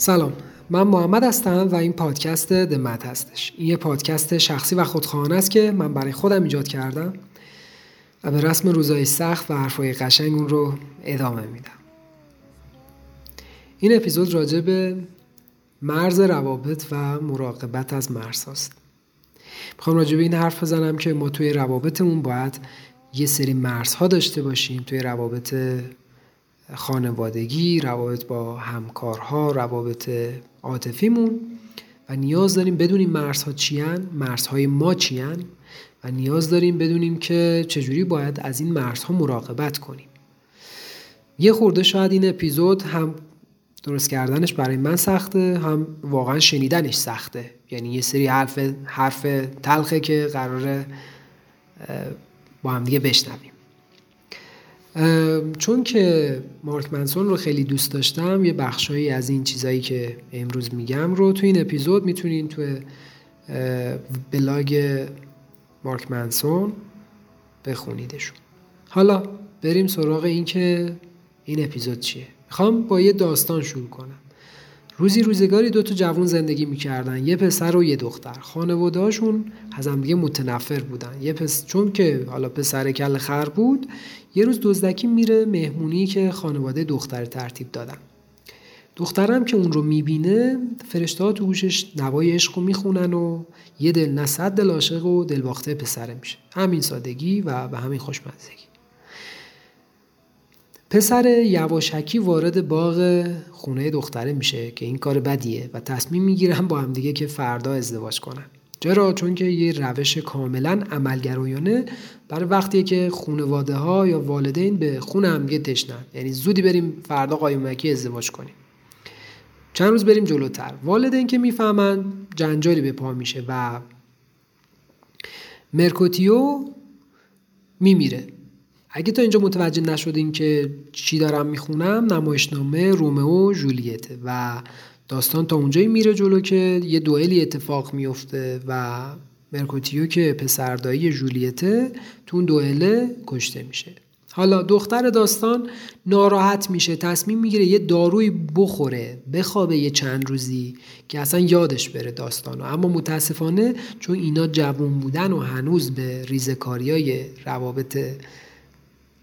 سلام. من محمد هستم و این پادکست دمت هستش. این یه پادکست شخصی و خودخواهانه است که من برای خودم ایجاد کردم و به رسم روزای سخت و حرفای قشنگ اون رو ادامه میدم. این اپیزود راجع به مرز روابط و مراقبت از مرز هاست. می‌خوام راجع به این حرف بزنم که ما توی روابطمون باید یه سری مرزها داشته باشیم توی روابط خانوادگی روابط با همکارها روابط عاطفیمون و نیاز داریم بدونیم مرزها چیان مرزهای ما چیان و نیاز داریم بدونیم که چجوری باید از این مرزها مراقبت کنیم. یه خورده شاید این اپیزود هم درست کردنش برای من سخته هم واقعا شنیدنش سخته. یعنی یه سری حرف حرف تلخه که قراره با هم دیگه بشنویم. چون که مارک منسون رو خیلی دوست داشتم یه بخشهایی از این چیزایی که امروز میگم رو تو این اپیزود می‌تونین تو بلاگ مارک منسون بخونیدشون. حالا بریم سراغ این که این اپیزود چیه. می‌خوام با یه داستان شروع کنم. روزی روزگاری دو تا جوون زندگی می‌کردن یه پسر و یه دختر. خانوادهاشون از هم دیگه متنفر بودن. یه پس... چون که حالا پسر کل خر بود یه روز دزدکی میره مهمونی که خانواده دختر ترتیب دادن. دخترم که اون رو می‌بینه فرشته ها تو گوشش نوای عشق رو می‌خونن و یه دل نصد دل عاشق و دلباخته پسره میشه. همین سادگی و به همین خوشمزگی. پسر یواشکی وارد باغ خونه دختره میشه که این کار بدیه و تصمیم می‌گیرن با هم دیگه که فردا ازدواج کنن. چرا؟ چون که یه روش کاملا عملگرایانه برای وقتی که خانواده ها یا والدین به خون هم دیگه تشنن. یعنی زودی بریم فردا قایمکی ازدواج کنیم. چند روز بریم جلوتر. والدین که می‌فهمن جنجالی به پا میشه و مرکوتیو میمیره. اگه تا اینجا متوجه نشدین که چی دارم می‌خونم نمایشنامه رومئو و جولیته و داستان تا اونجایی میره جلو که یه دوئلی اتفاق میفته و مرکوتیو که پسردایی جولیته تو اون دوئله کشته میشه. حالا دختر داستان ناراحت میشه تصمیم می‌گیره یه داروی بخوره بخوابه یه چند روزی که اصلا یادش بره داستانو. اما متاسفانه چون اینا جوون بودن و هنوز به ریزکاریای روابط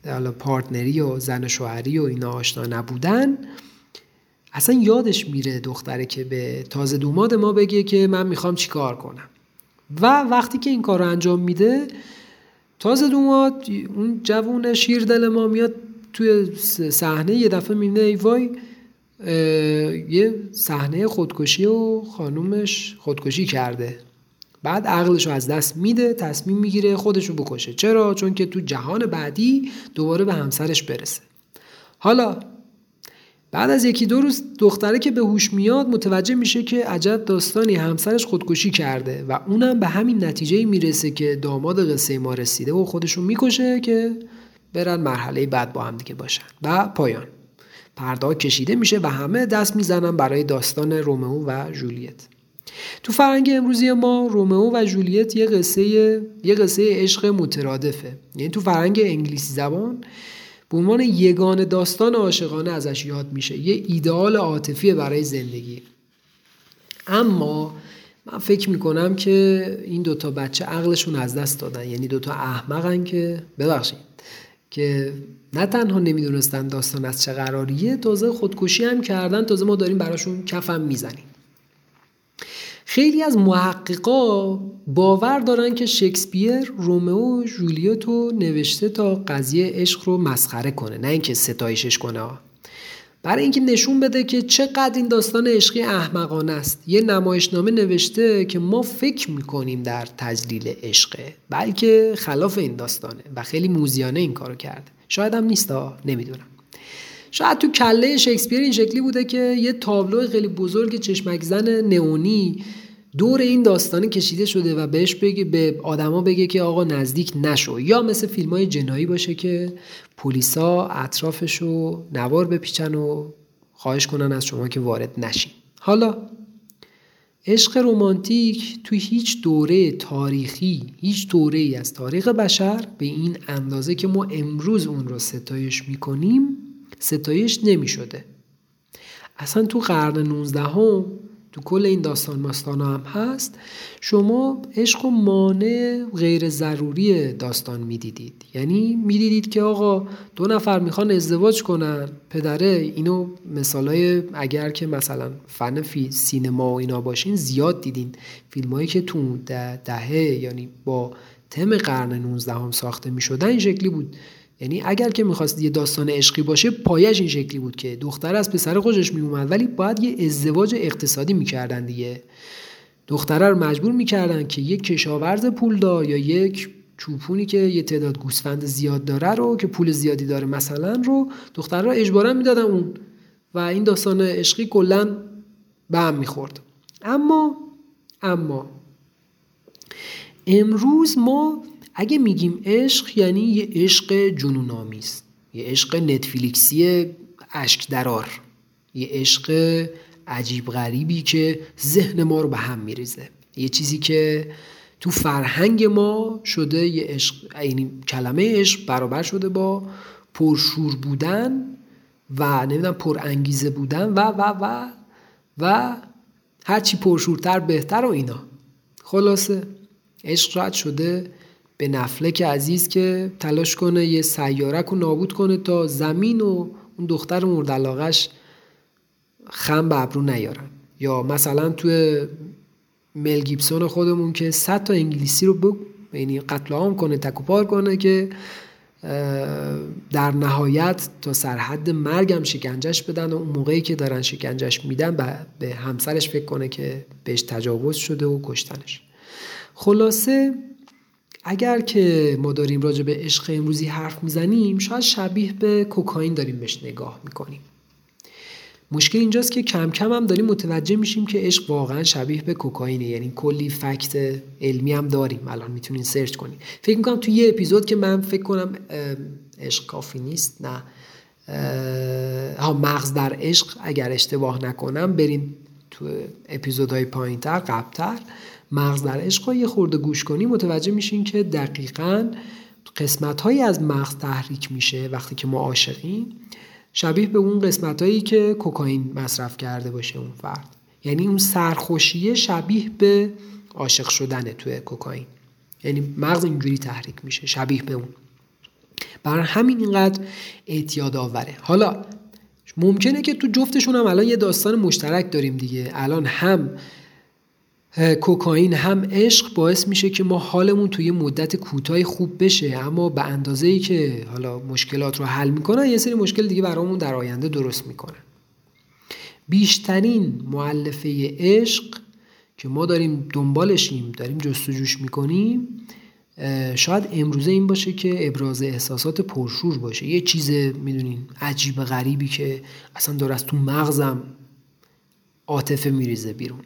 حالا پارتنری و زن شوهری و اینا آشنا نبودن. اصلا یادش میره دختره که به تازه دوماد ما بگه که من می‌خوام چیکار کنم. و وقتی که این کار رو انجام میده تازه دوماد اون جوون شیر دل ما میاد توی صحنه یه دفعه می‌بینه ای وای یه صحنه خودکشی و خانومش خودکشی کرده. بعد عقلش رو از دست میده تصمیم می‌گیره خودش رو بکشه. چرا؟ چون که تو جهان بعدی دوباره به همسرش برسه. حالا بعد از یکی دو روز دختره که به هوش میاد متوجه میشه که عجب داستانی همسرش خودکشی کرده و اونم به همین نتیجه می‌رسه که داماد قصه ما رسیده و خودشون می‌کشه که برن مرحله بعد با هم دیگه باشن. و پایان. پرده کشیده میشه و همه دست می‌زنن برای داستان رومئو و جولیت تو فرهنگ امروزی ما رومئو و جولیت یه قصه یه قصه عشق مترادفه. یعنی تو فرهنگ انگلیسی زبان به عنوان یگان داستان عاشقانه ازش یاد میشه. یه ایدئال عاطفی برای زندگی. اما من فکر می‌کنم که این دوتا بچه عقلشون از دست دادن. یعنی دوتا احمقن که ببخشید که نه تنها نمی‌دونستن داستان از چه قراریه تازه خودکشی هم کردن. تازه ما داریم براشون کفم می‌زنیم. خیلی از محققا باور دارن که شکسپیر رومئو و جولیت رو نوشته تا قضیه عشق رو مسخره کنه نه اینکه ستایشش کنه. برای اینکه نشون بده که چقدر این داستان عشقی احمقانه است. یه نمایشنامه نوشته که ما فکر می‌کنیم در تجلیل عشقه بلکه خلاف این داستانه و خیلی موزیانه این کارو کرده. شاید هم نیست نمی‌دونم. شاید تو کله شکسپیر این شکلی بوده که یه تابلو خیلی بزرگ چشمک زن نئونی دور این داستانی کشیده شده و بهش بگه به آدما بگه که آقا نزدیک نشو. یا مثل فیلم های جنایی باشه که پلیسا اطرافشو نوار بپیچن و خواهش کنن از شما که وارد نشین حالا عشق رومانتیک توی هیچ دوره تاریخی هیچ دوره ای از تاریخ بشر به این اندازه که ما امروز اون رو ستایش می‌کنیم ستایش نمی شده اصلا تو قرن 19 هم تو کل این داستان ماستان هم هست شما عشق و مانع غیر ضروری داستان می‌دیدید. یعنی می‌دیدید که آقا دو نفر می‌خوان ازدواج کنن پدره اینو مثالای اگر که مثلا فن فی سینما و اینا باشین زیاد دیدین. فیلم هایی که تو دهه یعنی با تم قرن 19 هم ساخته می‌شدن این شکلی بود. یعنی اگر که می‌خواست یه داستان عشقی باشه پایش این شکلی بود که دختر از پسر خوشش میومد ولی باید یه ازدواج اقتصادی می‌کردن دیگه. دختره رو مجبور می‌کردن که یک کشاورز پولدار یا یک چوپونی که یه تعداد گوسفند زیاد داره رو که پول زیادی داره مثلا رو دختر رو اجبارا می‌دادن اون. و این داستان عشقی کلا به هم می‌خورد. اما اما امروز ما اگه میگیم عشق یعنی یه عشق جنون آمیز یه عشق نتفلیکسی اشک درار. یه عشق عجیب غریبی که ذهن ما رو به هم میریزه. یه چیزی که تو فرهنگ ما شده یه عشق یعنی کلمه عشق برابر شده با پرشور بودن و نمی‌دونم پر انگیزه بودن و و و و هرچی پرشورتر بهتر و اینا. خلاصه عشق شاید شده به نفلک عزیز که تلاش کنه یه سیارک رو نابود کنه تا زمین و اون دختر مورد علاقش خم به ابرو نیارن یا مثلا توی مل گیبسون خودمون که صد تا انگلیسی رو بگ یعنی قتل عام کنه تکوپار کنه که در نهایت تا سرحد مرگم شکنجش بدن و اون موقعی که دارن شکنجش میدن به همسرش فکر کنه که بهش تجاوز شده و کشتنش. خلاصه اگر که ما داریم راجع به عشق امروزی حرف می‌زنیم شاید شبیه به کوکائین داریم بهش نگاه می‌کنیم. مشکل اینجاست که کم کم هم داریم متوجه میشیم که عشق واقعا شبیه به کوکائینه یعنی کلی فکت علمی هم داریم. الان می‌تونین سرچ کنیم فکر می‌کنم تو یه اپیزود که من فکر کنم عشق کافی نیست نه. ها مغز در عشق اگر اشتباه نکنم بریم تو اپیزودهای پایین تر قبلتر. مغز در عشق یه خورده گوش کنی متوجه میشین که دقیقا قسمت هایی از مغز تحریک میشه وقتی که ما عاشقیم. شبیه به اون قسمت هایی که کوکائین مصرف کرده باشه اون فرد. یعنی اون سرخوشیه شبیه به عاشق شدنه توی کوکائین. یعنی مغز اینجوری تحریک میشه شبیه به اون. برای همین اینقدر اعتیاد آوره. حالا ممکنه که تو جفتشون هم الان یه داستان مشترک داریم دیگه. الان هم کوکائین هم عشق باعث میشه که ما حالمون توی مدت کوتاه خوب بشه. اما به اندازه ای که حالا مشکلات رو حل می‌کنن یه سری مشکل دیگه برامون در آینده درست می‌کنن. بیشترین معلفه عشق که ما داریم دنبالشیم داریم جستجوش می‌کنیم شاید امروزه این باشه که ابراز احساسات پرشور باشه. یه چیز می‌دونین عجیب غریبی که اصلا داره از تو مغزم عاطفه میریزه بیرون.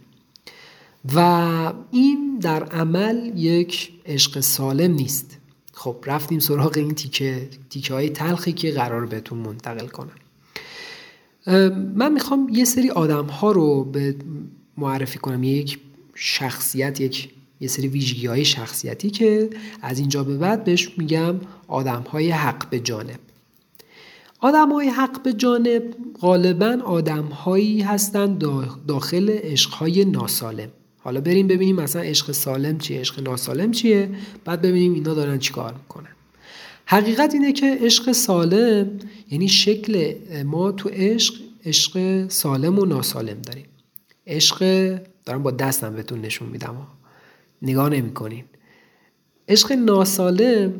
و این در عمل یک عشق سالم نیست. خب رفتیم سراغ این تیکه تیکه های تلخی که قرار بهتون منتقل کنم. من می‌خوام یه سری آدم ها رو به معرفی کنم. یک شخصیت یک یه سری ویژگی های شخصیتی که از اینجا به بعد بهش میگم آدم های حق به جانب. آدم های حق به جانب غالبا آدم هایی هستند داخل عشق های ناسالم. حالا بریم ببینیم مثلا عشق سالم چیه عشق ناسالم چیه؟ بعد ببینیم اینا دارن چیکار می‌کنن. حقیقت اینه که عشق سالم یعنی شکل ما تو عشق عشق سالم و ناسالم داریم. عشق دارم با دستم بهتون نشون میدم نگاه نمی‌کنین. عشق ناسالم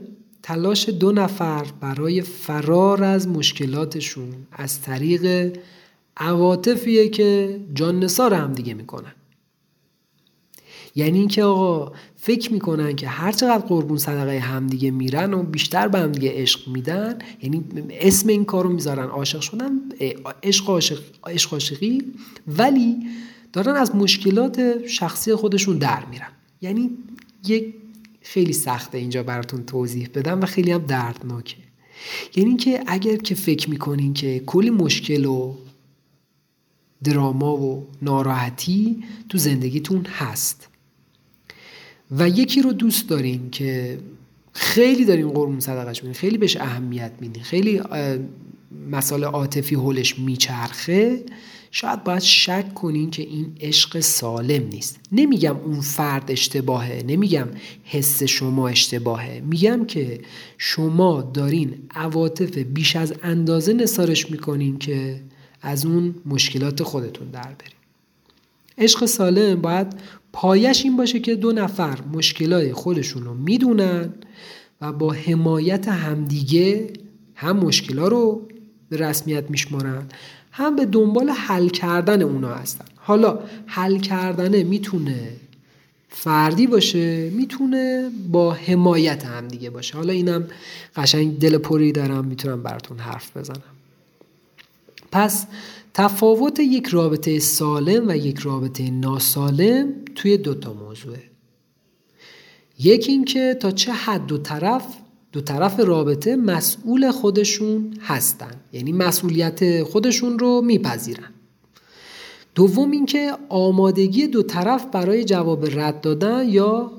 تلاش دو نفر برای فرار از مشکلاتشون از طریق عواطفیه که جان نسار هم دیگه می‌کنن. یعنی اینکه آقا فکر می‌کنن که هر چقدر قربون صدقه همدیگه میرن و بیشتر به همدیگه عشق میدن یعنی اسم این کارو می‌ذارن عاشق شدن عشق عاشق عشق عاشقی ولی دارن از مشکلات شخصی خودشون در میرن. یعنی یک خیلی سخته اینجا براتون توضیح بدم و خیلی هم دردناکه. یعنی که اگر که فکر می‌کنین که کلی مشکل و دراما و ناراحتی تو زندگیتون هست. و یکی رو دوست دارین که خیلی دارین قربون صدقش میدین خیلی بهش اهمیت میدین خیلی مسائل عاطفی حولش میچرخه شاید باید شک کنین که این عشق سالم نیست. نمیگم اون فرد اشتباهه نمیگم حس شما اشتباهه. میگم که شما دارین عواطف بیش از اندازه نسارش می‌کنین که از اون مشکلات خودتون در برین. عشق سالم باید پایش این باشه که دو نفر مشکلات خودشون رو می‌دونن و با حمایت همدیگه هم مشکلات رو به رسمیت میشمارن هم به دنبال حل کردن اونا هستن. حالا حل کردنه می‌تونه فردی باشه می‌تونه با حمایت هم دیگه باشه. حالا اینم قشنگ دل پری دارم می‌تونم براتون حرف بزنم. پس تفاوت یک رابطه سالم و یک رابطه ناسالم توی دوتا موضوعه. یکی اینکه تا چه حد دو طرف دو طرف رابطه مسئول خودشون هستن. یعنی مسئولیت خودشون رو میپذیرن. دوم اینکه آمادگی دو طرف برای جواب رد دادن یا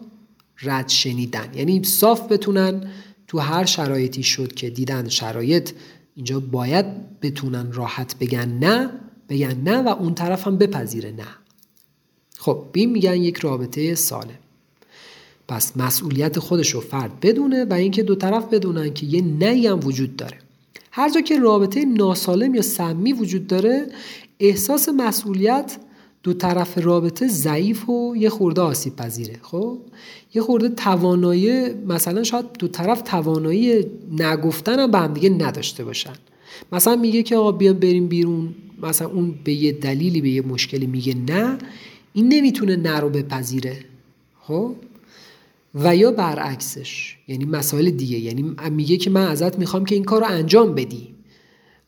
رد شنیدن. یعنی صاف بتونن تو هر شرایطی شد که دیدن شرایط اینجا باید بتونن راحت بگن نه بگن نه و اون طرف هم بپذیره نه. خب بیم میگن یک رابطه سالم. پس مسئولیت خودش رو فرد بدونه و اینکه دو طرف بدونن که یه نهی هم وجود داره. هر جا که رابطه ناسالم یا سمی وجود داره احساس مسئولیت دو طرف رابطه ضعیف و یه خورده آسیب پذیره خب؟ یه خورده توانایی مثلا شاید دو طرف توانایی نگفتن هم به هم دیگه نداشته باشن. مثلا میگه که آقا بیام بریم بیرون مثلا اون به یه دلیلی به یه مشکلی میگه نه این نمی‌تونه نه رو بپذیره خب؟ و یا برعکسش یعنی مسائل دیگه یعنی میگه که من ازت می‌خوام که این کار رو انجام بدی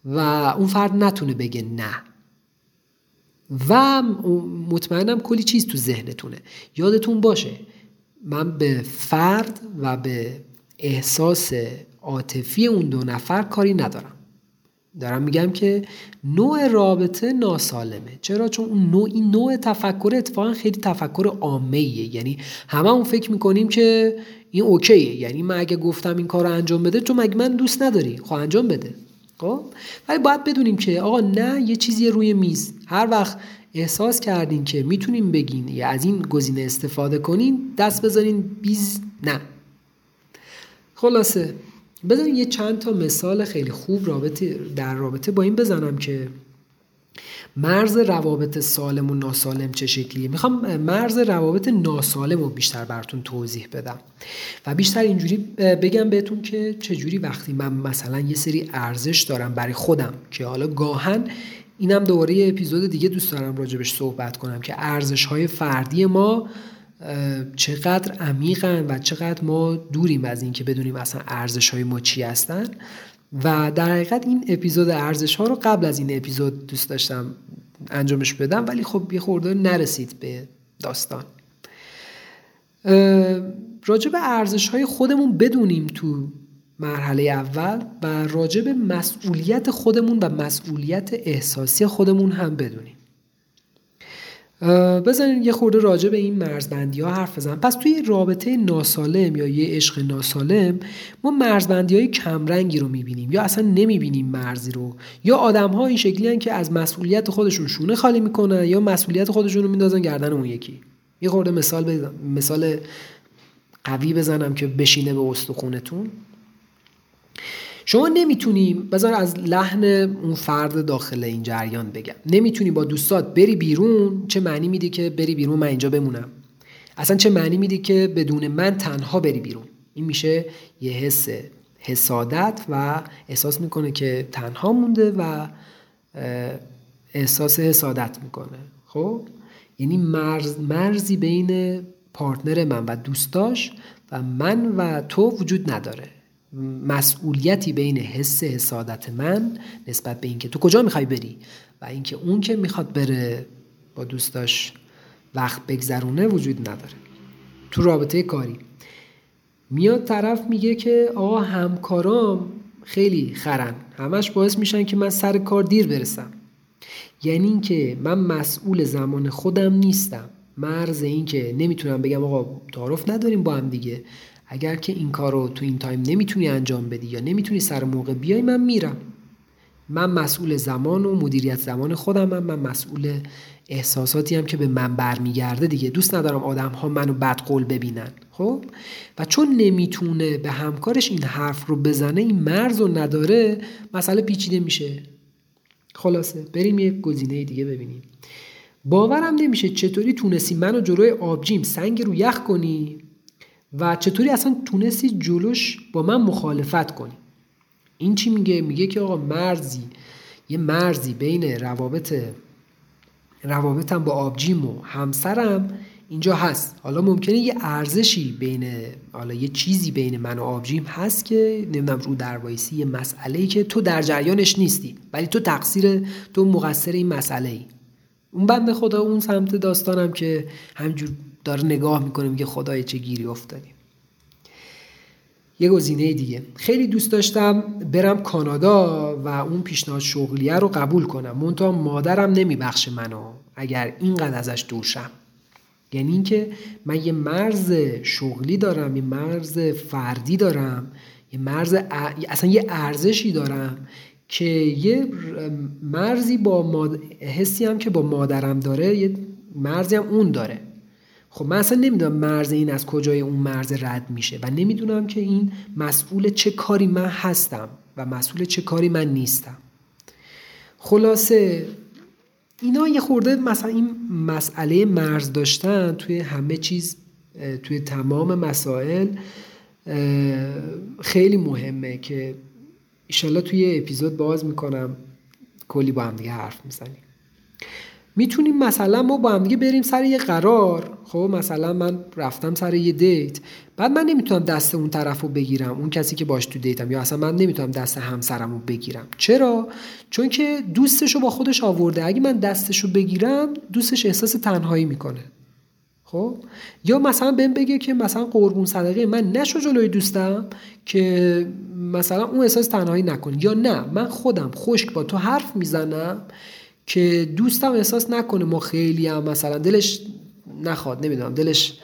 و اون فرد نتونه بگه نه. و مطمئنم کلی چیز تو ذهنتونه. یادتون باشه من به فرد و به احساس عاطفی اون دو نفر کاری ندارم. دارم میگم که نوع رابطه ناسالمه. چرا؟ چون اون نوع این نوع تفکر اتفاقا خیلی تفکر عامه یعنی همه اون فکر می‌کنیم که این اوکیه. یعنی من اگه گفتم این کار رو انجام بده تو مگه من دوست نداری؟ خب انجام بده. خب؟ ولی باید بدونیم که آقا نه یه چیزی روی میز. هر وقت احساس کردین که می‌تونیم بگین یا از این گزینه استفاده کنین دست بذارین بیز نه. خلاصه بذارین یه چند تا مثال خیلی خوب رابطه در رابطه با این بزنم که مرز روابط سالم و ناسالم چه شکلیه. می‌خوام مرز روابط ناسالم رو بیشتر براتون توضیح بدم. و بیشتر اینجوری بگم بهتون که چجوری وقتی من مثلا یه سری ارزش دارم برای خودم که حالا گاهن اینم دوباره یه اپیزود دیگه دوست دارم راجبش صحبت کنم که ارزش های فردی ما چقدر عمیقن و چقدر ما دوریم از اینکه بدونیم اصلا ارزش های ما چی هستن. و در حقیقت این اپیزود ارزش ها رو قبل از این اپیزود دوست داشتم انجامش بدم ولی خب یه خورده نرسید به داستان. راجع به ارزش های خودمون بدونیم تو مرحله اول و راجع به مسئولیت خودمون و مسئولیت احساسی خودمون هم بدونیم. بزنین یه خورده راجع به این مرزبندی ها حرف بزنم. پس توی رابطه ناسالم یا یه عشق ناسالم ما مرزبندی های کمرنگی رو می‌بینیم یا اصلا نمی‌بینیم مرزی رو. یا آدم ها این شکلی که از مسئولیت خودشون شونه خالی می‌کنن یا مسئولیت خودشون رو میندازن گردن اون یکی. یه خورده مثال بزنم. مثال قوی بزنم که بشینه به استخونتون. شما نمی‌تونی بذار از لحن اون فرد داخل این جریان بگم. نمی‌تونی با دوستات بری بیرون چه معنی میدی که بری بیرون من اینجا بمونم؟ اصلا چه معنی میدی که بدون من تنها بری بیرون؟ این میشه یه حس حسادت و احساس می‌کنه که تنها مونده و احساس حسادت می‌کنه. خب؟ یعنی مرز مرزی بین پارتنر من و دوستاش و من و تو وجود نداره. مسئولیتی بین حس حسادت من نسبت به اینکه تو کجا می‌خوای بری و اینکه اون که می‌خواد بره با دوستاش وقت بگذرونه وجود نداره. تو رابطه کاری. میاد طرف میگه که آقا همکارام خیلی خرن. همش باعث میشن که من سر کار دیر برسم. یعنی اینکه من مسئول زمان خودم نیستم. مرز این که نمی‌تونم بگم آقا تعارف نداریم با هم دیگه. اگر که این کار رو تو این تایم نمی‌تونی انجام بدی یا نمی‌تونی سر موقع بیای من میرم. من مسئول زمان و مدیریت زمان خودم هم. من مسئول احساساتی هم که به من برمیگرده دیگه. دوست ندارم آدم ها منو بد قول ببینن. خب؟ و چون نمی‌تونه به همکارش این حرف رو بزنه این مرز رو نداره مسئله پیچیده میشه. خلاصه بریم یک گزینه دیگه ببینیم. باورم نمیشه چطوری تونستی منو جلوی آبجیم سنگ رو یخ کنی؟ و چطوری اصلا تونستی جلوش با من مخالفت کنی؟ این چی میگه؟ میگه که آقا مرزی یه مرزی بین روابط روابطم با آبجیم و همسرم اینجا هست. حالا ممکنه یه ارزشی بین حالا یه چیزی بین من و آبجیم هست که نمی‌دونم رو وایسی یه مسئله ای که تو در جریانش نیستی ولی تو تقصیر تو مقصر این مسئله ای اون بند خدا اون سمت داستانم که همجور داره نگاه می‌کنه میگه خدای چه گیری افتادیم یه گزینه دیگه. خیلی دوست داشتم برم کانادا و اون پیشنهاد شغلیه رو قبول کنم. منتها مادرم نمیبخشه منو اگر اینقدر ازش دور شم. یعنی اینکه من یه مرز شغلی دارم یه مرز فردی دارم یه مرز اصلا یه ارزشی دارم که یه مرزی با ماد... حسی هم که با مادرم داره یه مرزی هم اون داره. خب من اصلا نمی‌دونم مرز این از کجای اون مرز رد میشه و نمی‌دونم که این مسئول چه کاری من هستم و مسئول چه کاری من نیستم. خلاصه اینا یه خورده مثلا این مسئله مرز داشتن توی همه چیز توی تمام مسائل خیلی مهمه که ایشالله توی اپیزود باز می‌کنم. کلی با هم دیگه حرف می‌زنیم. می‌تونیم مثلا ما با هم دیگه بریم سر یه قرار. خب مثلا من رفتم سر یه دیت. بعد من نمی‌تونم دست اون طرف رو بگیرم. اون کسی که باش تو دیتم. یا اصلا من نمی‌تونم دست همسرم رو بگیرم. چرا؟ چون که دوستش رو با خودش آورده. اگه من دستش رو بگیرم دوستش احساس تنهایی می‌کنه. خب؟ یا مثلا بهم بگه که مثلا قربون صدقه من نشو جلوی دوستم که مثلا اون احساس تنهایی نکن یا نه من خودم خشک با تو حرف می‌زنم که دوستم احساس نکنه ما خیلی هم مثلا دلش نخواد نمی‌دونم دلش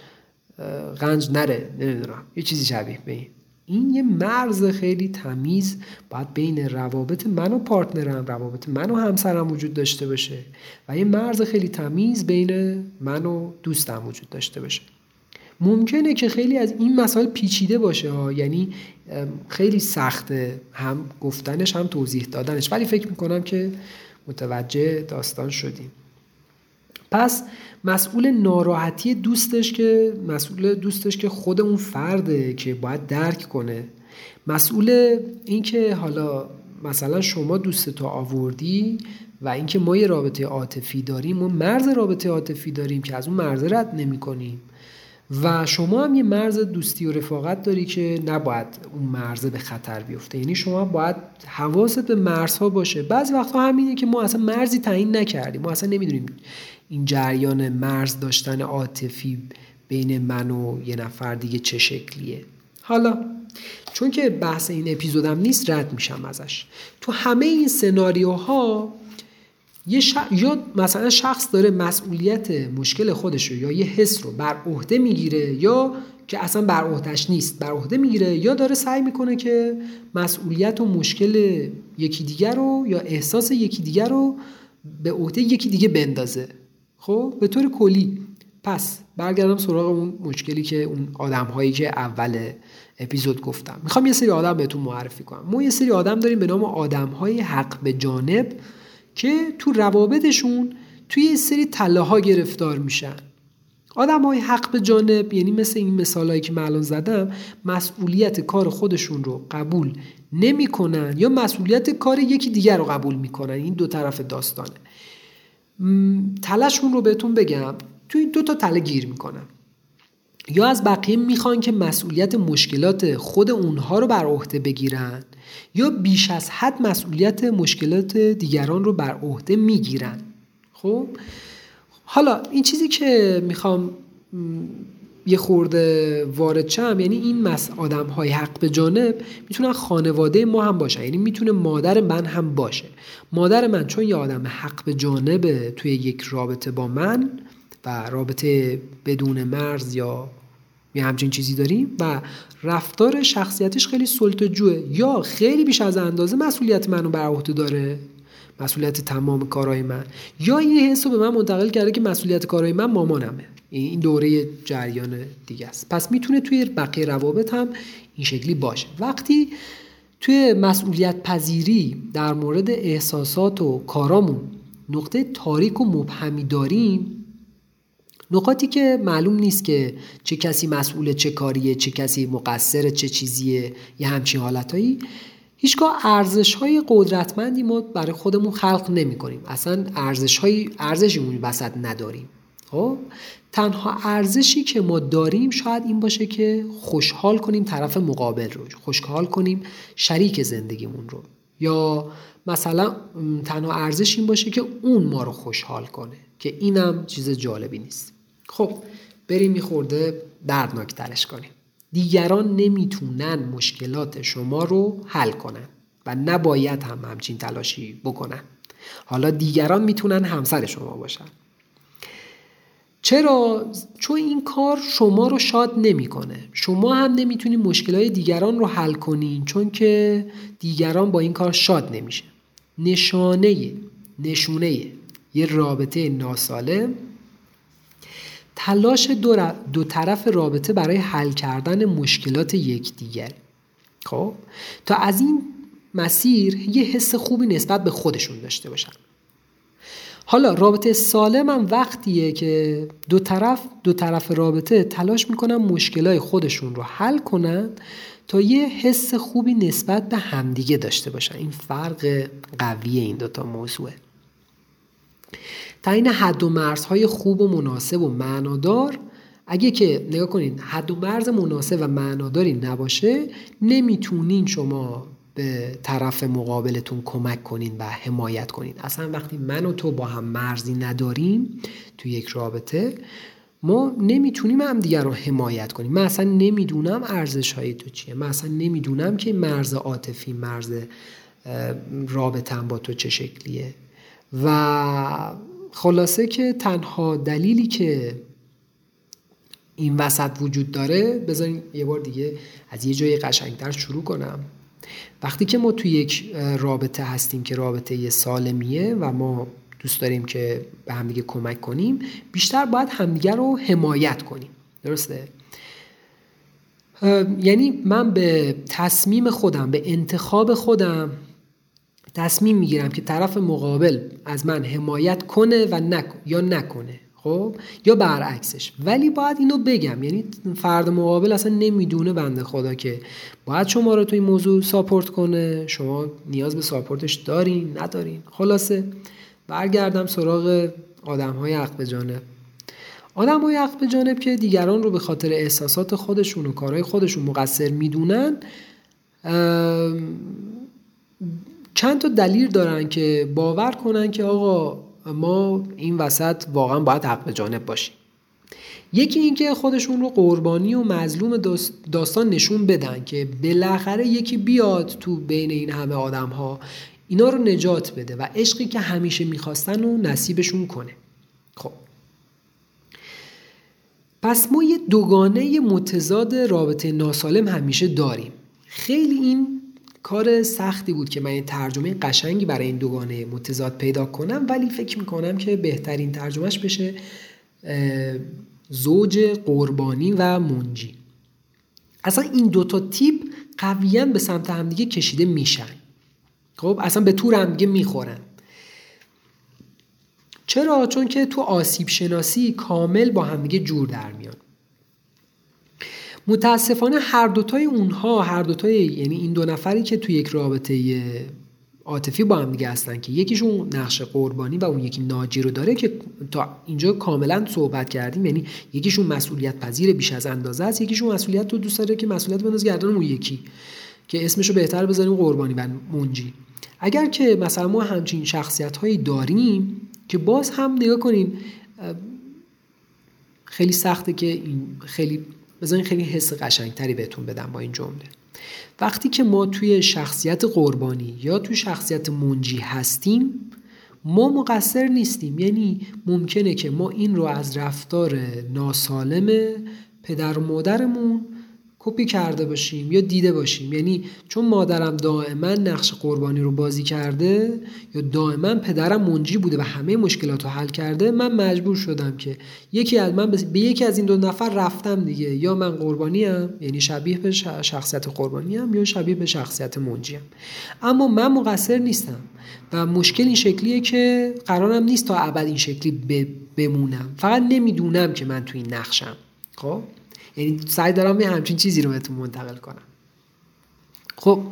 غنج نره نمی‌دونم. یه چیزی شبیه به این. این یه مرز خیلی تمیز باید بین روابط من و پارتنرم روابط من و همسرم وجود داشته باشه و یه مرز خیلی تمیز بین من و دوستم وجود داشته باشه. ممکنه که خیلی از این مسائل پیچیده باشه ها یعنی خیلی سخته هم گفتنش هم توضیح دادنش. ولی فکر می‌کنم که متوجه داستان شدیم. پس مسئول ناراحتی دوستش که مسئول دوستش که خود اون فرده که باید درک کنه. مسئول اینکه حالا مثلا شما دوست تو آوردی و اینکه ما یه رابطه عاطفی داریم ما مرز رابطه عاطفی داریم که از اون مرز رد نمی کنیم و شما هم یه مرز دوستی و رفاقت داری که نباید اون مرز به خطر بیفته. یعنی شما باید حواست به مرزها باشه. بعضی وقتها همینه که ما اصلا مرزی تعیین نکردیم. ما اصلا نمی‌دونیم این جریان مرز داشتن عاطفی بین من و یه نفر دیگه چه شکلیه؟ حالا چون که بحث این اپیزودم نیست رد میشم ازش. تو همه این سناریوها یه یا مثلا شخص داره مسئولیت مشکل خودش رو یا یه حس رو بر عهده می‌گیره یا که اصلا بر عهدهش نیست بر عهده می‌گیره یا داره سعی می‌کنه که مسئولیت و مشکل یکی دیگر رو یا احساس یکی دیگر رو به عهده یکی دیگه بندازه. خب به طور کلی. پس برگردم سراغ اون مشکلی که اون آدم هایی که اول اپیزود گفتم. می‌خوام یه سری آدم بهتون معرفی کنم. ما یه سری آدم داریم به نام آدم های حق به جانب که تو روابطشون توی یه سری تله ها گرفتار میشن. آدم های حق به جانب یعنی مثل این مثال که الان زدم مسئولیت کار خودشون رو قبول نمی‌کنن یا مسئولیت کار یکی دیگر رو قبول می‌کنن. این دو طرف داستانه. تلشون رو بهتون بگم. توی دو تا تله گیر می‌کنن یا از بقیه می‌خوان که مسئولیت مشکلات خود اونها رو بر عهده بگیرن یا بیش از حد مسئولیت مشکلات دیگران رو بر عهده می‌گیرن. خب؟ حالا این چیزی که می‌خوام یه خورده وارد شم. یعنی این مس آدم های حق به جانب می‌تونن خانواده ما هم باشن. یعنی می‌تونه مادر من هم باشه. مادر من چون یه آدم حق به جانب توی یک رابطه با من و رابطه بدون مرز یا یه همچین چیزی داریم و رفتار شخصیتش خیلی سلطجوه یا خیلی بیش از اندازه مسئولیت منو بر عهده داره. مسئولیت تمام کارهای من. یا این حس به من منتقل کرده که مسئولیت کارهای من مامانمه. این دوره جریان دیگه است. پس می‌تونه توی بقیه روابط هم این شکلی باشه. وقتی توی مسئولیت پذیری در مورد احساسات و کارامون نقطه تاریک و مبهمی داریم نقاطی که معلوم نیست که چه کسی مسئول چه کاریه چه کسی مقصر چه چیزیه یه همچین حالتهایی هیچگاه ارزش های قدرتمندی ما برای خودمون خلق نمی کنیم اصلا ارزش های ارزشی نداریم. خب؟ تنها ارزشی که ما داریم شاید این باشه که خوشحال کنیم طرف مقابل رو خوشحال کنیم شریک زندگیمون رو. یا مثلا تنها ارزش این باشه که اون ما رو خوشحال کنه که اینم چیز جالبی نیست. خب بریم میخورده دردناک ترش کنیم. دیگران نمی‌تونن مشکلات شما رو حل کنن و نباید هم همچین تلاشی بکنن. حالا دیگران می‌تونن همسر شما باشن. چرا؟ چون این کار شما رو شاد نمی‌کنه. شما هم نمی‌تونید مشکلات دیگران رو حل کنین چون که دیگران با این کار شاد نمیشه. نشانه نشونه یه رابطه ناسالم تلاش دو, دو طرف رابطه برای حل کردن مشکلات یکدیگر خب تا از این مسیر یه حس خوبی نسبت به خودشون داشته باشن حالا رابطه سالم هم وقتیه که دو طرف دو طرف رابطه تلاش می‌کنن مشکلات خودشون رو حل کنن تا یه حس خوبی نسبت به همدیگه داشته باشن. این فرق قوی این دوتا موضوعه تعیین حد و مرزهای خوب و مناسب و معنادار. اگه که نگاه کنین حد و مرز مناسب و معناداری نباشه نمی‌تونین شما به طرف مقابلتون کمک کنین و حمایت کنین. اصلا وقتی من و تو با هم مرزی نداریم تو یک رابطه ما نمی‌تونیم هم دیگر رو حمایت کنیم. من اصلا نمی‌دونم ارزش های تو چیه. من اصلا نمی‌دونم که مرز عاطفی مرز رابطم با تو چه شکلیه. و خلاصه که تنها دلیلی که این وسط وجود داره بذارین یه بار دیگه از یه جای قشنگتر شروع کنم. وقتی که ما توی یک رابطه هستیم که رابطه یه سالمیه و ما دوست داریم که به همدیگه کمک کنیم بیشتر باید همدیگه رو حمایت کنیم درسته؟ یعنی من به تصمیم خودم به انتخاب خودم تصمیم می‌گیرم که طرف مقابل از من حمایت کنه و نک... یا نکنه خب؟ یا برعکسش. ولی باید اینو بگم یعنی فرد مقابل اصلا نمی‌دونه بنده خدا که باید شما رو تو این موضوع ساپورت کنه. شما نیاز به ساپورتش دارین ندارین. خلاصه برگردم سراغ آدم های عقل به جانب. آدم های عقل به جانب که دیگران رو به خاطر احساسات خودشون و کارهای خودشون مقصر می‌دونن چند تا دلیل دارن که باور کنن که آقا ما این وسط واقعا باید حق به جانب باشیم. یکی اینکه خودشون رو قربانی و مظلوم داستان نشون بدن که بالاخره یکی بیاد تو بین این همه آدم ها اینا رو نجات بده و عشقی که همیشه می‌خواستن و نصیبشون کنه. خب. پس ما یه دوگانه متضاد رابطه ناسالم همیشه داریم. خیلی این کار سختی بود که من این ترجمه قشنگی برای این دوگانه متضاد پیدا کنم ولی فکر می‌کنم که بهترین ترجمهش بشه زوج قربانی و منجی. اصلا این دوتا تیپ قویا به سمت همدیگه کشیده میشن. خب اصلا به طور همدیگه می‌خورن. چرا؟ چون که تو آسیب شناسی کامل با همدیگه جور در میان. متاسفانه هر دوتای اونها هر دوتای یعنی این دو نفری که توی یک رابطه عاطفی با هم دیگه هستن که یکیشون نقش قربانی و اون یکی ناجی رو داره که تا اینجا کاملا صحبت کردیم یعنی یکیشون مسئولیت پذیر بیش از اندازه است یکیشون مسئولیت رو دوست داره که مسئولیت بندازه گردن اون یکی که اسمشو بهتر بذاریم قربانی و منجی. اگر که مثلا ما همچین شخصیت هایی داریم که باز هم نگاه کنیم خیلی سخته که این خیلی بذارین خیلی حس قشنگتری بهتون بدم با این جمله. وقتی که ما توی شخصیت قربانی یا توی شخصیت منجی هستیم ما مقصر نیستیم. یعنی ممکنه که ما این رو از رفتار ناسالم پدر و مادرمون کپی کرده باشیم یا دیده باشیم. یعنی چون مادرم دائما نقش قربانی رو بازی کرده یا دائما پدرم منجی بوده و همه مشکلات رو حل کرده من مجبور شدم که یکی از من به یکی از این دو نفر رفتم دیگه. یا من قربانیم یعنی شبیه به شخصیت قربانیم یا شبیه به شخصیت منجیم. اما من مقصر نیستم و مشکل این شکلیه که قرارم نیست تا ابد این شکلی بمونم. فقط نمی‌دونم که من تو این نقشم. خب؟ یعنی سعی دارم یه همچین چیزی رو بهتون منتقل کنم. خب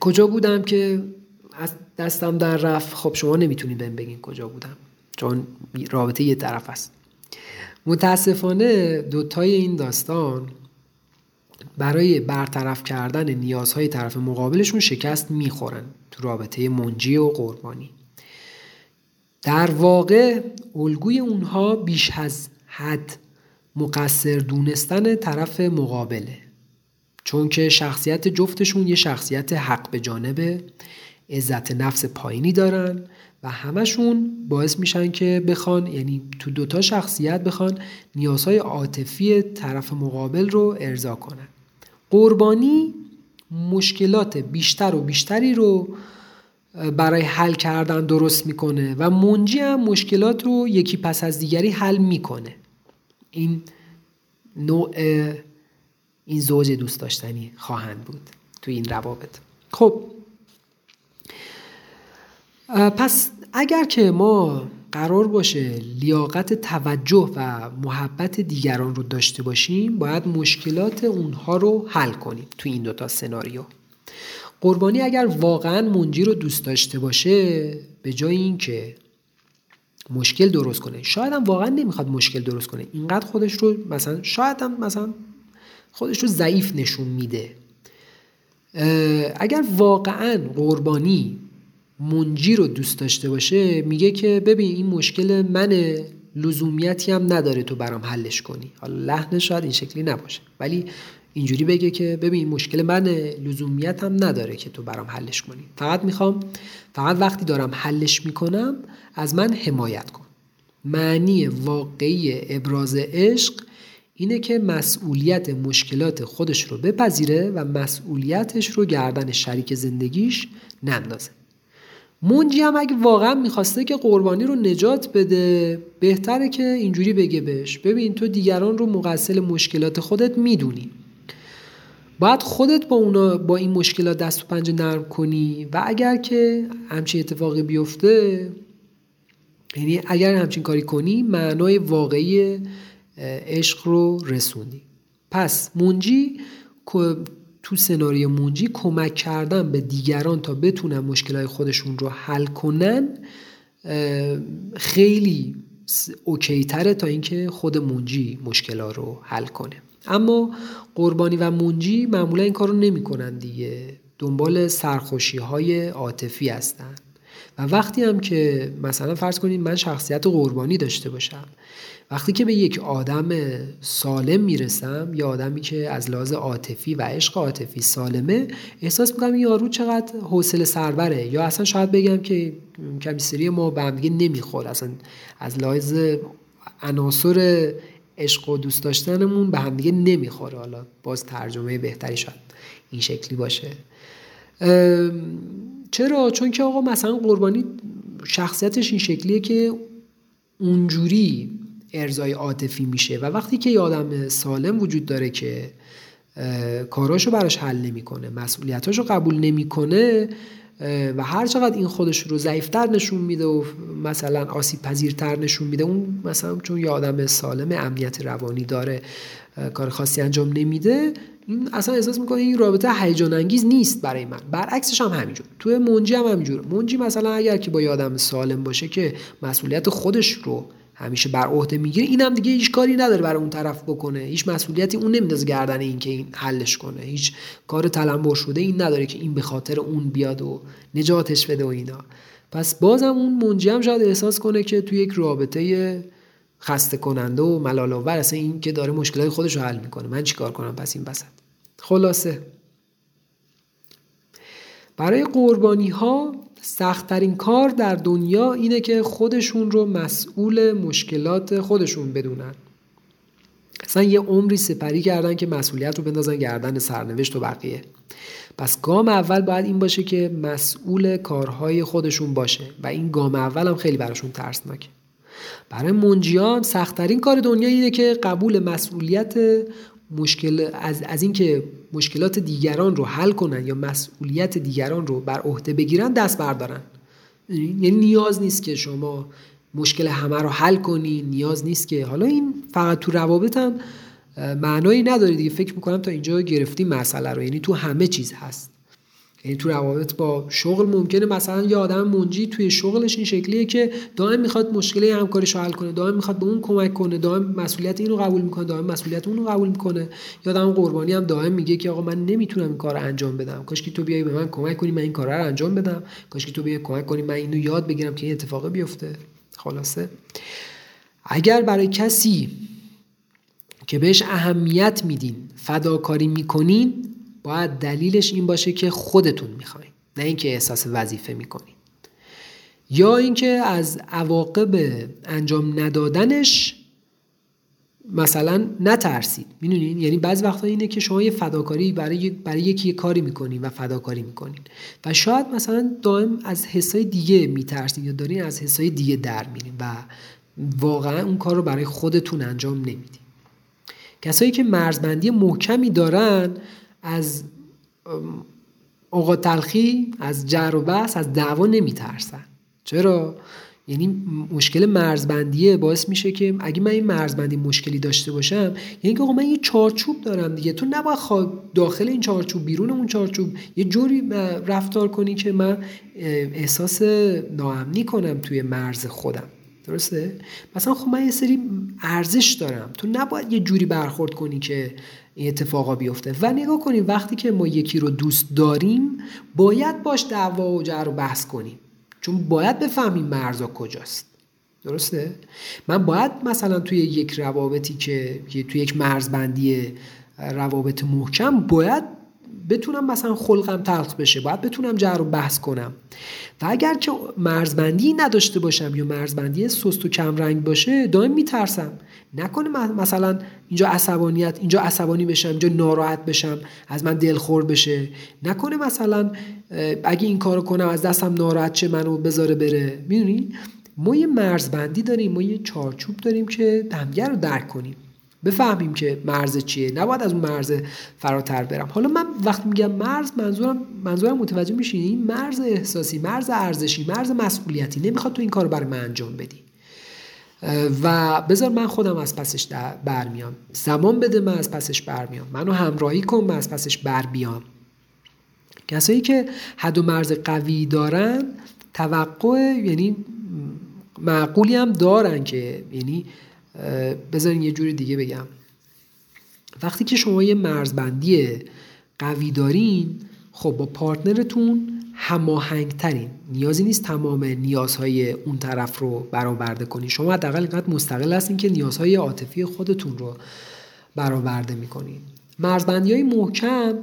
کجا بودم که از دستم در رفت؟ خب شما نمی‌تونید بهم بگین کجا بودم چون رابطه یه طرف است. متاسفانه دوتای این داستان برای برطرف کردن نیازهای طرف مقابلشون شکست می‌خورن تو رابطه منجی و قربانی. در واقع الگوی اونها بیش از حد مقصر دونستن طرف مقابله. چون که شخصیت جفتشون یه شخصیت حق به جانب عزت نفس پایینی دارن و همشون باعث میشن که بخوان یعنی تو دوتا شخصیت بخوان نیازهای عاطفی طرف مقابل رو ارضا کنن. قربانی مشکلات بیشتر و بیشتری رو برای حل کردن درست می‌کنه و منجی هم مشکلات رو یکی پس از دیگری حل می‌کنه. این نوع این زوج دوست داشتنی خواهند بود تو این روابط. خب. پس اگر که ما قرار باشه لیاقت توجه و محبت دیگران رو داشته باشیم باید مشکلات اونها رو حل کنیم تو این دوتا سناریو. قربانی اگر واقعا منجی رو دوست داشته باشه به جای اینکه مشکل درست کنه. شاید هم واقعا نمی‌خواد مشکل درست کنه. اینقدر خودش رو مثلا شاید هم مثلا خودش رو ضعیف نشون میده. اگر واقعا قربانی منجی رو دوست داشته باشه میگه که ببین این مشکل من لزومیتی هم نداره تو برام حلش کنی. حالا لحن شاید این شکلی نباشه. ولی اینجوری بگه که ببین مشکل من لزومیت هم نداره که تو برام حلش کنی. فقط می‌خوام فقط وقتی دارم حلش می‌کنم از من حمایت کن. معنی واقعی ابراز عشق اینه که مسئولیت مشکلات خودش رو بپذیره و مسئولیتش رو گردن شریک زندگیش نندازه. منجی هم اگه واقعا می‌خواسته که قربانی رو نجات بده بهتره که اینجوری بگه بهش ببین تو دیگران رو مقصل مشکلات خودت می‌دونی. باید خودت با اونا با این مشکلات دست و پنجه نرم کنی و اگر که همچین اتفاقی بیفته یعنی اگر همچین کاری کنی معنای واقعی عشق رو رسوندی پس منجی تو سناریو منجی کمک کردن به دیگران تا بتونن مشکلات خودشون رو حل کنن خیلی اوکی تره تا اینکه خود منجی مشکلات رو حل کنه. اما قربانی و منجی معمولا این کار رو نمی کنن دیگه. دنبال سرخوشی های عاطفی هستن. و وقتی هم که مثلا فرض کنید من شخصیت قربانی داشته باشم وقتی که به یک آدم سالم می‌رسم یا آدمی که از لحاظ عاطفی و عشق عاطفی سالمه احساس می‌کنم یارو چقدر حوصله سربره یا اصلا شاید بگم که کمیستری ما به هم دیگه نمیخور اصلا از لحاظ عناصر عشق و دوست داشتنمون به هم دیگه نمی‌خوره. حالا باز ترجمه بهتری شاید این شکلی باشه. چرا؟ چون که آقا مثلا قربانی شخصیتش این شکلیه که اونجوری ارزای عاطفی میشه و وقتی که یه آدم سالم وجود داره که کاراشو براش حل نمی‌کنه مسئولیتاشو قبول نمی‌کنه و هر چقدر این خودش رو ضعیفتر نشون میده و مثلا آسیب پذیرتر نشون میده اون مثلا چون یه آدم سالم امنیت روانی داره کار خاصی انجام نمیده این اصلا احساس می‌کنه این رابطه هیجان انگیز نیست برای من. برعکسش هم همینجور. تو منجی هم همینجور. منجی مثلا اگر که با یه آدم سالم باشه که مسئولیت خودش رو همیشه بر عهده می‌گیره اینم دیگه هیچ کاری نداره برای اون طرف بکنه. هیچ مسئولیتی اون نمیندازه گردن این که این حلش کنه. هیچ کار تلمبر شده این نداره که این به خاطر اون بیاد و نجاتش بده و اینا. پس بازم اون منجی هم شاید احساس کنه که توی یک رابطه خسته کننده و ملال آور اصلا این که داره مشکلات خودش رو حل می‌کنه. من چیکار کنم پس این وسط؟ خلاصه. برای قربانی ها سختترین کار در دنیا اینه که خودشون رو مسئول مشکلات خودشون بدونن. اصلا یه عمری سپری کردن که مسئولیت رو بندازن گردن سرنوشت و بقیه. پس گام اول باید این باشه که مسئول کارهای خودشون باشه و این گام اول هم خیلی براشون ترسناکه برای منجیان سختترین کار دنیا اینه که قبول مسئولیت مشکل از, از اینکه مشکلات دیگران رو حل کنن یا مسئولیت دیگران رو بر عهده بگیرن دست بردارن. یعنی نیاز نیست که شما مشکل همه رو حل کنی نیاز نیست که حالا این فقط تو روابط هم معنایی نداره دیگه. فکر می‌کنم تا اینجا گرفتیم مسئله رو. یعنی تو همه چیز هست. یعنی تو روابط با شغل ممکنه مثلا یه آدم منجی توی شغلش این شکلیه که دائم می‌خواد مشکل همکارش رو حل کنه دائم می‌خواد به اون کمک کنه دائم مسئولیت اینو قبول می‌کنه دائم مسئولیت اون رو قبول می‌کنه. یا آدم قربانی هم دائم میگه که آقا من نمی‌تونم این کار انجام بدم. کاش که تو بیای به من کمک کنی من این کار رو انجام بدم. کاش که تو بیای کمک کنی من اینو یاد بگیرم که این اتفاق بیفته. خلاصه. اگر برای کسی که بهش اهمیت میدین فداکاری می‌کنین باید دلیلش این باشه که خودتون می‌خواین نه اینکه احساس وظیفه می‌کنین یا اینکه از عواقب انجام ندادنش مثلا نترسید. می‌دونین؟ یعنی بعض وقتا اینه که شما یه فداکاری برای برای یکی یه کاری می‌کنین و فداکاری می‌کنین. و شاید مثلا دائم از حسای دیگه میترسید یا دارین از حسای دیگه در میرین و واقعا اون کار رو برای خودتون انجام نمیدین. کسایی که مرزبندی محکمی دارن از اوقات تلخی از جر و بحث از دعوا نمیترسن. چرا؟ یعنی مشکل مرزبندیه باعث میشه که اگه من این مرزبندی مشکلی داشته باشم یعنی که من یه چارچوب دارم دیگه. تو نباید داخل این چارچوب بیرون اون چارچوب یه جوری رفتار کنی که من احساس ناامنی کنم توی مرز خودم. درسته؟ مثلا خب من یه سری ارزش دارم. تو نباید یه جوری برخورد کنی که این اتفاقا بیفته. و نگاه کنیم وقتی که ما یکی رو دوست داریم باید باش دعوا و جر و بحث کنیم. چون باید بفهمیم مرزا کجاست. درسته؟ من باید مثلا توی یک روابطی که توی یک مرزبندی روابط محکم باید بتونم مثلا خلقم تلخ بشه باید بتونم جر و بحث کنم. و اگر که مرزبندی نداشته باشم یا مرزبندی سست و کم رنگ باشه دائم میترسم. نکنه مثلا اینجا عصبانیت اینجا عصبانی بشم اینجا ناراحت بشم از من دلخور بشه. نکنه مثلا اگه این کارو کنم از دستم ناراحت چه منو بذاره بره. می‌دونی؟ ما یه مرزبندی داریم ما یه چارچوب داریم که همگر رو درک کنیم. بفهمیم که مرز چیه. نباید از اون مرز فراتر برم. حالا من وقتی میگم مرز منظورم منظورم متوجه میشین این مرز احساسی مرز ارزشی مرز مسئولیتی. نمی‌خواد تو این کار برای من انجام بدی. و بذار من خودم از پسش برمیام. زمان بده من از پسش برمیام. منو همراهی کن من از پسش بر بیام. کسایی که حد و مرز قوی دارن توقع یعنی معقولی هم دارن که یعنی بذارین یه جوری دیگه بگم. وقتی که شما یه مرزبندی قوی دارین خب با پارتنرتون هماهنگترین. نیازی نیست تمام نیازهای اون طرف رو برآورده کنی شما حداقل اینقدر مستقل هستین که نیازهای عاطفی خودتون رو برآورده می‌کنین. مرزبندی های محکم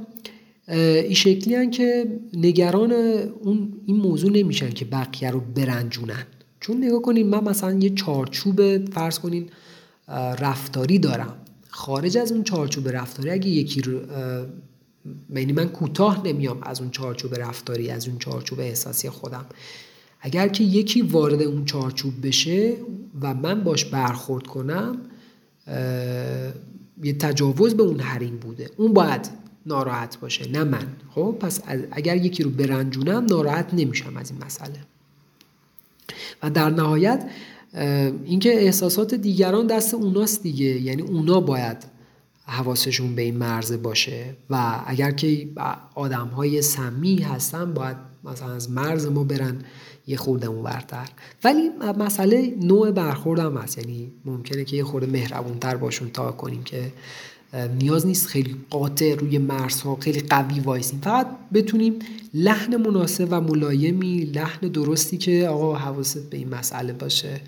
این شکلی که نگران اون این موضوع نمیشن که بقیه رو برنجونن. چون نگاه کنین من مثلا یه چارچوب فرض کنین رفتاری دارم. خارج از اون چارچوب رفتاری اگه یکی رو یعنی من کوتاه نمیام از اون چارچوب رفتاری از اون چارچوب احساسی خودم. اگر که یکی وارد اون چارچوب بشه و من باش برخورد کنم یه تجاوز به اون حریم بوده. اون باید ناراحت باشه نه من. خب پس اگر یکی رو برنجونم ناراحت نمیشم از این مسئله. و در نهایت اینکه احساسات دیگران دست اوناست دیگه. یعنی اونا باید حواسشون به این مرزه باشه و اگر که آدم های سمی هستن باید مثلا از مرز ما برن یه خورده ورتر. ولی مسئله نوع برخوردم هست. یعنی ممکنه که یه خورده مهربونتر باشون تا کنیم که نیاز نیست خیلی قاطع روی مرزها خیلی قوی وایسیم. فقط بتونیم لحن مناسب و ملایمی لحن درستی که آقا حواست به این مسئله باشه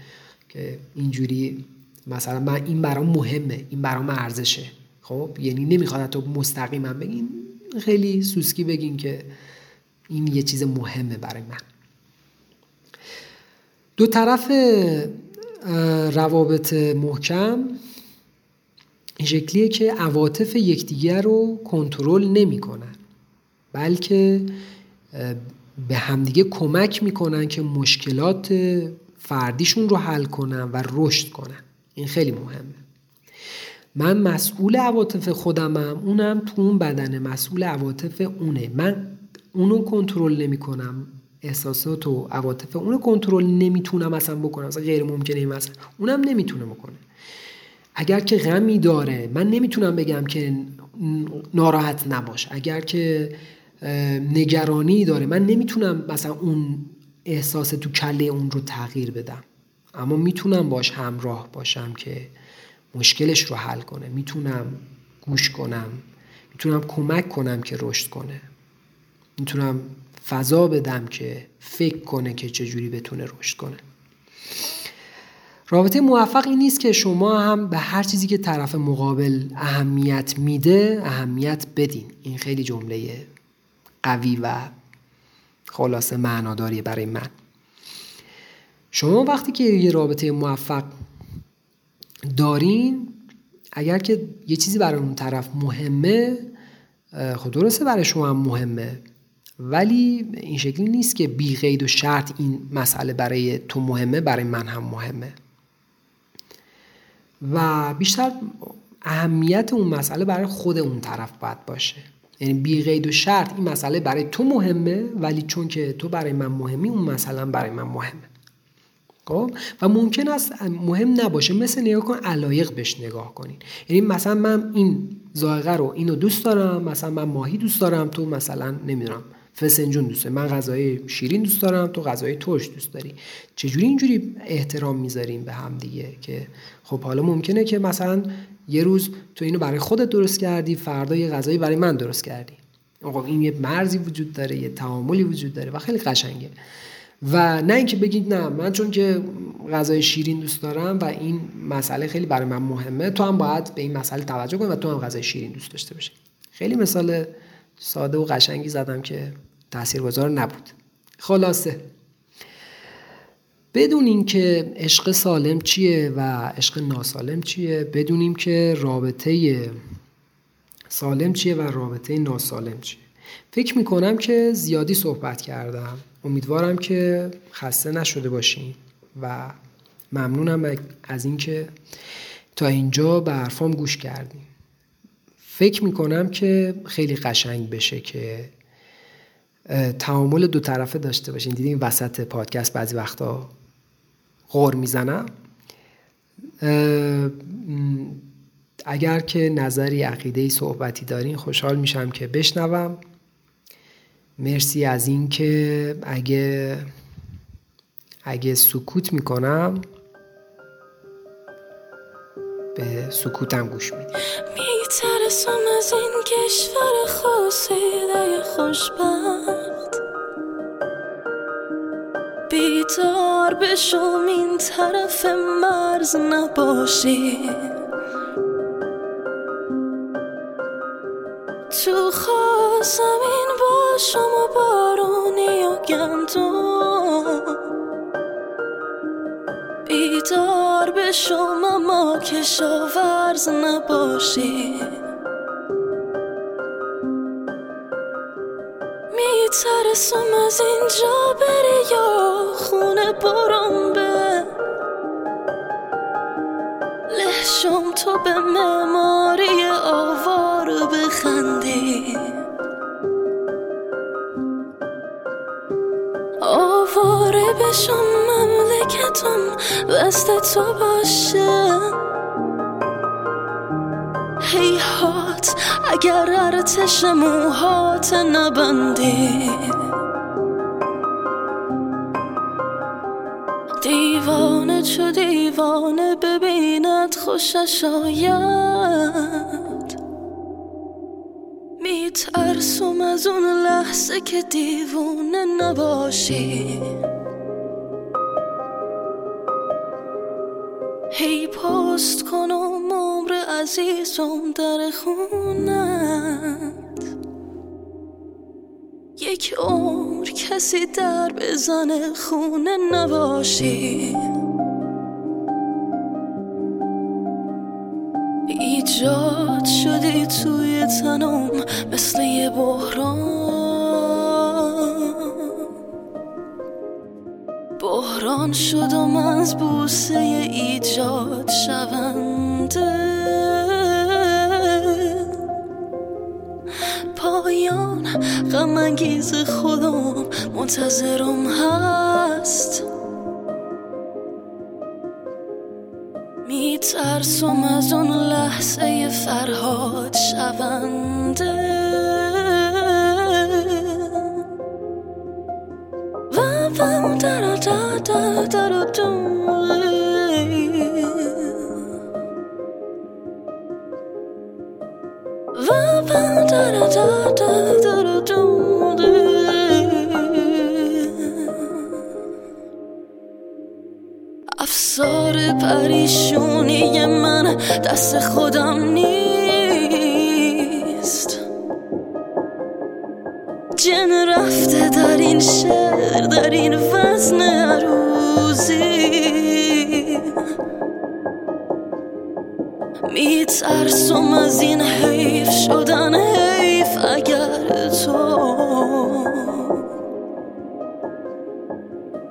که اینجوری مثلا من این برام مهمه این برام ارزشه. خب؟ یعنی نمی‌خواد تو مستقیما بگین خیلی سوسکی بگین که این یه چیز مهمه برای من. دو طرف روابط محکم این شکلیه که عواطف یکدیگر رو کنترل نمی‌کنن بلکه به همدیگه کمک می‌کنن که مشکلات فردیشون رو حل کنن و رشد کنن. این خیلی مهمه. من مسئول عواطف خودمم اونم تو اون بدن مسئول عواطف اونه. من اونو کنترل نمی‌کنم احساسات و عواطف اونو کنترل نمی‌تونم اصلا بکنم. اصلا غیر ممکنه مثلا اونم نمی‌تونه بکنه. اگر که غمی داره من نمی‌تونم بگم که ناراحت نباش. اگر که نگرانی داره من نمی‌تونم مثلا اون احساس تو کله اون رو تغییر بدم. اما می‌تونم باش همراه باشم که مشکلش رو حل کنه. می‌تونم گوش کنم. می‌تونم کمک کنم که رشد کنه. می‌تونم فضا بدم که فکر کنه که چجوری بتونه رشد کنه. رابطه موفق این نیست که شما هم به هر چیزی که طرف مقابل اهمیت میده اهمیت بدین. این خیلی جمله قوی و خلاصه معناداری برای من. شما وقتی که یه رابطه موفق دارین اگر که یه چیزی برای اون طرف مهمه خب درسته برای شما هم مهمه. ولی این شکلی نیست که بی قید و شرط این مسئله برای تو مهمه برای من هم مهمه. و بیشتر اهمیت اون مسئله برای خود اون طرف باید باشه. یعنی بی قید و شرط این مسئله برای تو مهمه ولی چون که تو برای من مهمی اون مسئله برای من مهمه. خب؟ و ممکن است مهم نباشه مثل نگاه کن علایق بهش نگاه کنین. یعنی مثلا من این زائقه رو اینو دوست دارم مثلا من ماهی دوست دارم تو مثلا نمی‌دونم فسنجون دوست من غذای شیرین دوست دارم تو غذای ترش دوست داری. چجوری اینجوری احترام می‌ذاریم به هم دیگه که خب حالا ممکنه که مثلا یه روز تو اینو برای خودت درست کردی فردا یه غذایی برای من درست کردی. آقا این یه مرزی وجود داره یه تعاملی وجود داره و خیلی قشنگه. و نه اینکه بگید نه من چون که غذای شیرین دوست دارم و این مسئله خیلی برای من مهمه تو هم باید به این مسئله توجه کنی و تو هم غذای شیرین دوست داشته باشی. خیلی مثال ساده و قشنگی زدم که تاثیرگذار نبود. خلاصه. بدونیم که عشق سالم چیه و عشق ناسالم چیه بدونیم که رابطه سالم چیه و رابطه ناسالم چیه. فکر می‌کنم که زیادی صحبت کردم. امیدوارم که خسته نشده باشین و ممنونم از اینکه تا اینجا به حرفام گوش کردیم فکر می‌کنم که خیلی قشنگ بشه که تعامل دو طرفه داشته باشین. دیدین وسط پادکست بعضی وقتا غور می‌زنم؟ اگر که نظری عقیده صحبتی دارین خوشحال میشم که بشنوم. مرسی از اینکه اگه اگه سکوت می‌کنم به سکوتم گوش میدیم میترسم از این کشور خاصیده خوشبخت. بیدار بشم این طرف مرز نباشی. تو زمین باشم و بارونی و گندم. بیدار بشم اما کشاورز نباشی. میترسم از اینجا بری یا خونه برم به لحشم تو به معماری آوار بخندی. آواره بشم مملکتم بست تو باشه. هیهات اگر ارتش موهات نبندی. دیوانه چو دیوانه ببیند خوشش آید. میترسم از اون لحظه که دیوانه نباشی. هی پست کنم عمر عزیزم در خونت. یک عمر کسی در بزنه خونه نباشی. ایجاد شدی توی تنم مثل یه بحران. بحران شدم از بوسه ایجاد شونده. پایان غم انگیز خودم منتظرم هست. میترسم از اون لحظه فرهاد شونده. و در در در در افسار پریشونی من دست خودم نیست. جن رفته در این شهر در این وزن عروزی میترسم از این حیف شدن حیف اگر تو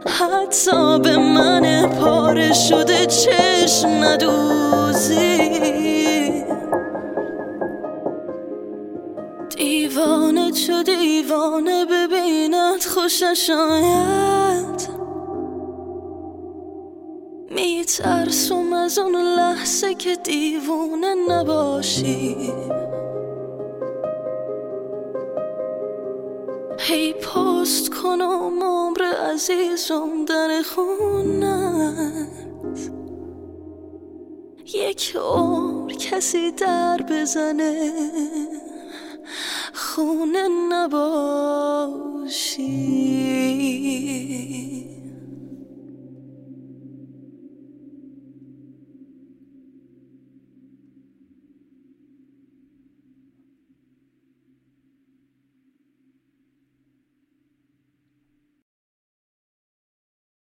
حتی به من پاره شده چشم ندوزی دیوانه ببیند خوشش آید. میترسم از اون لحظه که دیوانه نباشی. هی پست کنم عمر عزیزم در خونت. یک عمر کسی در بزنه. خونه نباشی.